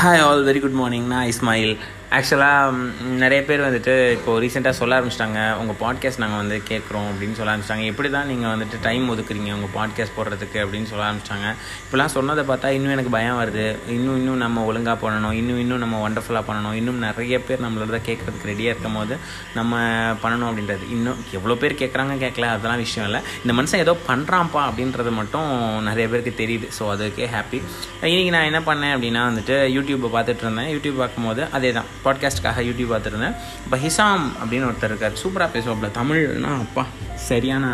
Hi all very good morning நான் இஸ்மாயில் ஆக்சுவலாக நிறைய பேர் வந்துட்டு இப்போது ரீசெண்டாக சொல்ல ஆரம்பிச்சிட்டாங்க. உங்கள் பாட்காஸ்ட் நாங்கள் வந்து கேட்குறோம் அப்படின்னு சொல்ல ஆரம்பிச்சிட்டாங்க. எப்படி தான் நீங்கள் வந்துட்டு டைம் ஒதுக்குறீங்க உங்கள் பாட்காஸ்ட் போடுறதுக்கு அப்படின்னு சொல்ல ஆரம்பிச்சிட்டாங்க. இப்போலாம் சொன்னதை பார்த்தா இன்னும் எனக்கு பயம் வருது. இன்னும் இன்னும் நம்ம ஒழுங்காக பண்ணணும். இன்னும் இன்னும் நம்ம ஒண்டர்ஃபுல்லாக பண்ணணும். இன்னும் நிறைய பேர் நம்மளோட கேட்குறதுக்கு ரெடியாக இருக்கும் போது நம்ம பண்ணணும் அப்படின்றது. இன்னும் எவ்வளோ பேர் கேட்குறாங்க கேட்கல அதெல்லாம் விஷயம் இல்லை. இந்த மனுஷன் ஏதோ பண்ணுறான்ப்பா அப்படின்றது மட்டும் நிறைய பேருக்கு தெரியுது. ஸோ அதுக்கே ஹாப்பி இன்றைக்கி நான் என்ன பண்ணேன் அப்படின்னா வந்துட்டு யூடியூப்பை பார்த்துட்டு இருந்தேன். யூடியூப் பார்க்கும்போது அதே தான் பாட்காஸ்ட்டுக்காக யூடியூப் பார்த்துருந்தேன். இப்போ ஹிசாம் அப்படின்னு ஒருத்தர் இருக்கார். சூப்பராக பேசுவாப்பில். தமிழ்னா அப்பா சரியான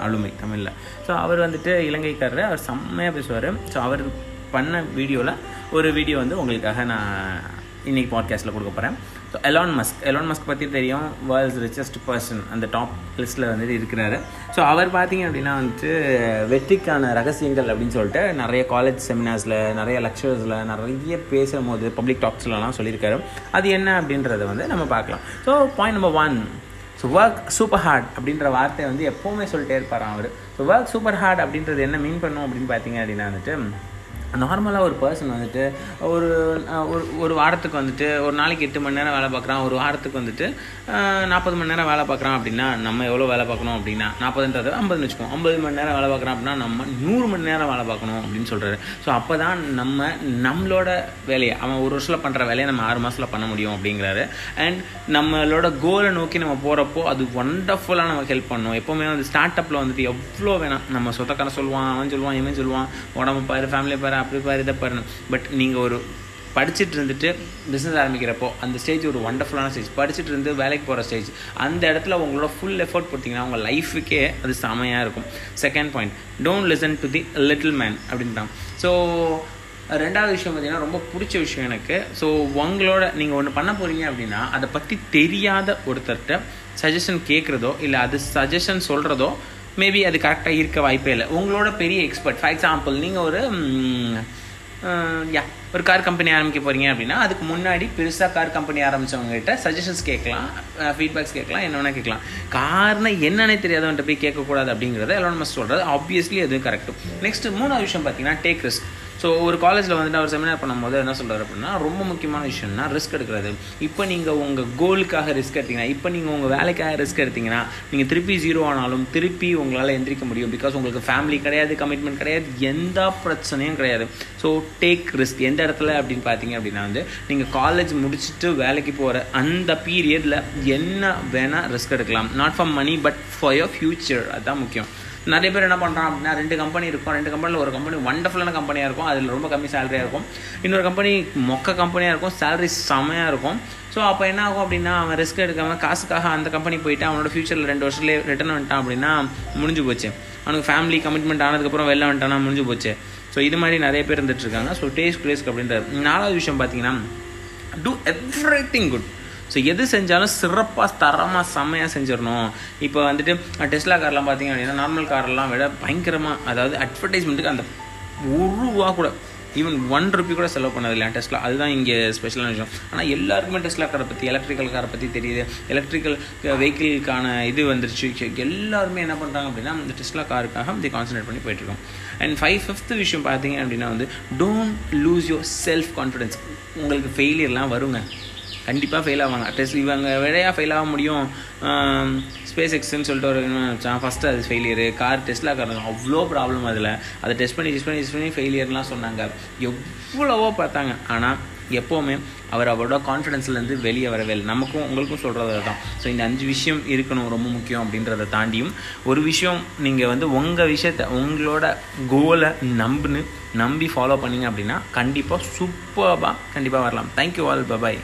ஆளுமை தமிழில். ஸோ அவர் வந்துட்டு இலங்கைக்காரர். அவர் செம்மையாக பேசுவார். ஸோ அவர் பண்ண வீடியோவில் ஒரு வீடியோ வந்து உங்களுக்காக நான் இன்றைக்கி பாட்காஸ்ட்டில் கொடுக்க போகிறேன் so Elon Musk Elon Musk பற்றி தெரியும். வேர்ல்ட்ஸ் ரிச்சஸ்ட் பர்சன் அந்த டாப் லிஸ்ட்டில் வந்துட்டு இருக்கிறாரு. ஸோ அவர் பார்த்தீங்க அப்படின்னா வந்துட்டு வெற்றிக்கான ரகசியங்கள் அப்படின்னு சொல்லிட்டு நிறைய காலேஜ் செமினார்ஸில் நிறைய லெக்சர்ஸில் நிறைய பேசும்போது பப்ளிக் டாக்ஸ்லலாம் சொல்லியிருக்காரு. அது என்ன அப்படின்றத வந்து நம்ம பார்க்கலாம். So point number one so work super hard அப்படின்ற வார்த்தையை வந்து எப்போவுமே சொல்லிட்டே இருப்பார் அவர். ஸோ ஒர்க் சூப்பர் ஹார்ட் அப்படின்றது என்ன மீன் பண்ணும் அப்படின்னு பார்த்தீங்க அப்படின்னா வந்துட்டு நார்மலாக ஒரு பர்சன் வந்துட்டு ஒரு ஒரு ஒரு வாரத்துக்கு வந்துட்டு ஒரு நாளைக்கு எட்டு மணி நேரம் வேலை பார்க்குறான் ஒரு வாரத்துக்கு வந்துட்டு நாற்பது மணி நேரம் வேலை பார்க்குறான் அப்படின்னா நம்ம எவ்வளோ வேலை பார்க்கணும் அப்படின்னா நாற்பதுன்றது ஐம்பதுன்னு வச்சுக்கோம் ஐம்பது மணி நேரம் வேலை பார்க்குறோம் அப்படின்னா நம்ம நூறு மணி நேரம் வேலை பார்க்கணும் அப்படின்னு சொல்கிறாரு ஸோ அப்போ தான் நம்ம நம்மளோட வேலையை அவன் ஒரு வருஷத்தில் பண்ணுற வேலையை நம்ம ஆறு மாதத்தில் பண்ண முடியும் அப்படிங்கிறாரு. அண்ட் நம்மளோட கோலை நோக்கி நம்ம போகிறப்போ அது ஒண்டர்ஃபுல்லாக நமக்கு ஹெல்ப் பண்ணும் எப்போவுமே வந்து ஸ்டார்ட் அப்பில் வந்துட்டு எவ்வளோ வேணாம். நம்ம சொத்தக்காரன் சொல்லுவான் அவன் சொல்லுவான் இவன் சொல்லுவான் உடம்பு பாரு ஃபேமிலி பாரு அப்படி பாரு இதை பாரு பட் நீங்கள் ஒரு படிச்சுட்டு இருந்துட்டு பிஸ்னஸ் ஆரம்பிக்கிறப்போ அந்த ஸ்டேஜ் ஒரு ஒண்டர்ஃபுல்லான ஸ்டேஜ் படிச்சுட்டு இருந்து வேலைக்கு போகிற ஸ்டேஜ் அந்த இடத்துல உங்களோட ஃபுல் எஃபர்ட் போட்டிங்கன்னா உங்கள் லைஃபுக்கே அது செமையாக இருக்கும். Second point don't listen to the little man அப்படின்ட்டான் ஸோ ரெண்டாவது விஷயம் பார்த்தீங்கன்னா ரொம்ப பிடிச்ச விஷயம் எனக்கு. ஸோ உங்களோட நீங்கள் ஒன்று பண்ண போகிறீங்க அப்படின்னா அதை பற்றி தெரியாத ஒருத்தர்கிட்ட சஜஷன் கேட்குறதோ இல்லை அது சஜஷன் சொல்கிறதோ மேபி அது கரெக்டாக இருக்க வாய்ப்பே இல்லை. உங்களோட பெரிய எக்ஸ்பர்ட் ஃபார் எக்ஸாம்பிள் நீங்கள் ஒரு யா ஒரு கார் கம்பெனி ஆரம்பிக்க போகிறீங்க அப்படின்னா அதுக்கு முன்னாடி பெருசாக கார் கம்பெனி ஆரம்பித்தவங்ககிட்ட சஜஷன்ஸ் கேட்கலாம் ஃபீட்பேக்ஸ் கேட்கலாம் என்ன வேணால் கேட்கலாம். கார்னா என்னென்னே தெரியாதவன்ட்ட போய் கேட்கக்கூடாது அப்படிங்கிறத எல்லாம் மஸ்ட் சொல்கிறது ஆப்வியஸ்லி அதுவும் கரெக்டும் நெக்ஸ்ட் மூணாவது விஷயம் பார்த்தீங்கன்னா டேக் ரிஸ்க் ஸோ ஒரு காலேஜில் வந்துட்டு அவர் செமினார் பண்ணும்போது என்ன சொல்கிறார் அப்படின்னா ரொம்ப முக்கியமான விஷயம்னா ரிஸ்க் எடுக்கிறது. இப்போ நீங்கள் உங்கள் கோலுக்காக ரிஸ்க் எடுத்தீங்கன்னா இப்போ நீங்கள் உங்கள் வேலைக்காக ரிஸ்க் எடுத்தீங்கன்னா நீங்கள் திருப்பி ஜீரோ ஆனாலும் திருப்பி உங்களால் எந்திரிக்க முடியும். பிகாஸ் உங்களுக்கு ஃபேமிலி கிடையாது கமிட்மெண்ட் கிடையாது எந்த பிரச்சனையும் கிடையாது. ஸோ டேக் ரிஸ்க் எந்த இடத்துல அப்படின்னு பார்த்தீங்க அப்படின்னா வந்து நீங்கள் காலேஜ் முடிச்சுட்டு வேலைக்கு போகிற அந்த பீரியடில் என்ன வேணால் ரிஸ்க் எடுக்கலாம். Not for money but for your future அதுதான் முக்கியம். நிறைய பேர் என்ன பண்ணுறான் அப்படின்னா ரெண்டு கம்பெனி இருக்கும். ரெண்டு கம்பெனியில் ஒரு கம்பெனி ஒண்டர்ஃபுல்லான கம்பெனியாக இருக்கும். அதில் ரொம்ப கம்மி சேலரியாக இருக்கும். இன்னொரு கம்பெனி மொக்க கம்பெனியாக இருக்கும். சேலரி செமையாக இருக்கும். ஸோ அப்போ என்ன ஆகும் அப்படின்னா அவன் ரிஸ்க் எடுக்காமல் காசுக்காக அந்த கம்பெனி போயிட்டு அவனோட ஃபியூச்சரில் ரெண்டு வருஷத்துலேயே ரிட்டர்ன் வந்துட்டான் அப்படின்னா முடிஞ்சு போச்சு. அவனுக்கு ஃபேமிலி கமிட்மெண்ட் ஆனதுக்கப்புறம் வெளில வந்துட்டானா முடிஞ்சு போச்சு. ஸோ இது மாதிரி நிறைய பேர் இருந்துகிட்ருக்காங்க ஸோ டேஸ்ட் ரிஸ்க் அப்படின்றது நாலாவது விஷயம் பார்த்தீங்கன்னா do everything good so எது செஞ்சாலும் சிறப்பாக தரமாக செம்மையாக செஞ்சிடணும். இப்போ வந்துட்டு டெஸ்லா கார்லாம் பார்த்தீங்க அப்படின்னா நார்மல் கார்லாம் விட பயங்கரமாக அதாவது அட்வர்டைஸ்மெண்ட்டுக்கு அந்த ஒரு ரூபா கூட ஈவன் ஒன் ருபி கூட செலவு பண்ணது இல்லையா டெஸ்ட்லா அதுதான் இங்கே ஸ்பெஷலான விஷயம். ஆனால் எல்லாருக்குமே டெஸ்ட்லா காரை பற்றி எலக்ட்ரிக்கல் காரை பற்றி தெரியுது. எலக்ட்ரிக்கல் வெஹிக்கிளுக்கான இது வந்துருச்சு. எல்லாருமே என்ன பண்ணுறாங்க அப்படின்னா இந்த டெஸ்ட்லா காருக்காக தி கான்சன்ட்ரேட் பண்ணி போயிட்டுருக்கோம் அண்ட் ஃபைவ் ஃபிஃப்த் விஷயம் பார்த்தீங்க அப்படின்னா வந்து don't lose your self confidence உங்களுக்கு ஃபெயிலியர்லாம் வருங்க. கண்டிப்பாக ஃபெயில் ஆவாங்க. டெஸ்ட் இவங்க விடையாக ஃபெயில் ஆக முடியும். ஸ்பேஸ் எக்ஸ்ன்னு சொல்லிட்டு ஒரு நினச்சான் ஃபஸ்ட்டு அது ஃபெயிலியரு கார் டெஸ்ட்ல கார் அவ்வளோ ப்ராப்ளம் அதில். அதை டெஸ்ட் பண்ணி டெஸ்ட் பண்ணி டெஸ்ட் பண்ணி ஃபெயிலியர்லாம் சொன்னாங்க. எவ்வளவோ பார்த்தாங்க. ஆனால் எப்போவுமே அவர் அவரோட கான்ஃபிடென்ஸ்லேருந்து வெளியே வரவே இல்லை. நமக்கும் உங்களுக்கும் சொல்கிறது தான் ஸோ இந்த அஞ்சு விஷயம் இருக்கணும் ரொம்ப முக்கியம் அப்படின்றத தாண்டியும் ஒரு விஷயம் நீங்கள் வந்து உங்கள் விஷயத்த உங்களோட கோலை நம்புன்னு நம்பி ஃபாலோ பண்ணிங்க அப்படின்னா கண்டிப்பாக சூப்பராக கண்டிப்பாக வரலாம். Thank you all bye bye